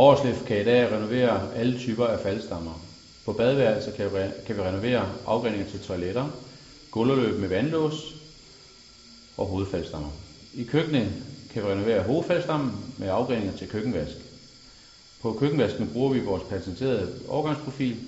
Årslev kan i dag renovere alle typer af faldstammer. På badeværelser kan vi, kan vi renovere afgreninger til toiletter, gulvløb med vandlås og hovedfaldstammer. I køkkenet kan vi renovere hovedfaldstammen med afgreninger til køkkenvask. På køkkenvasken bruger vi vores patenterede overgangsprofil,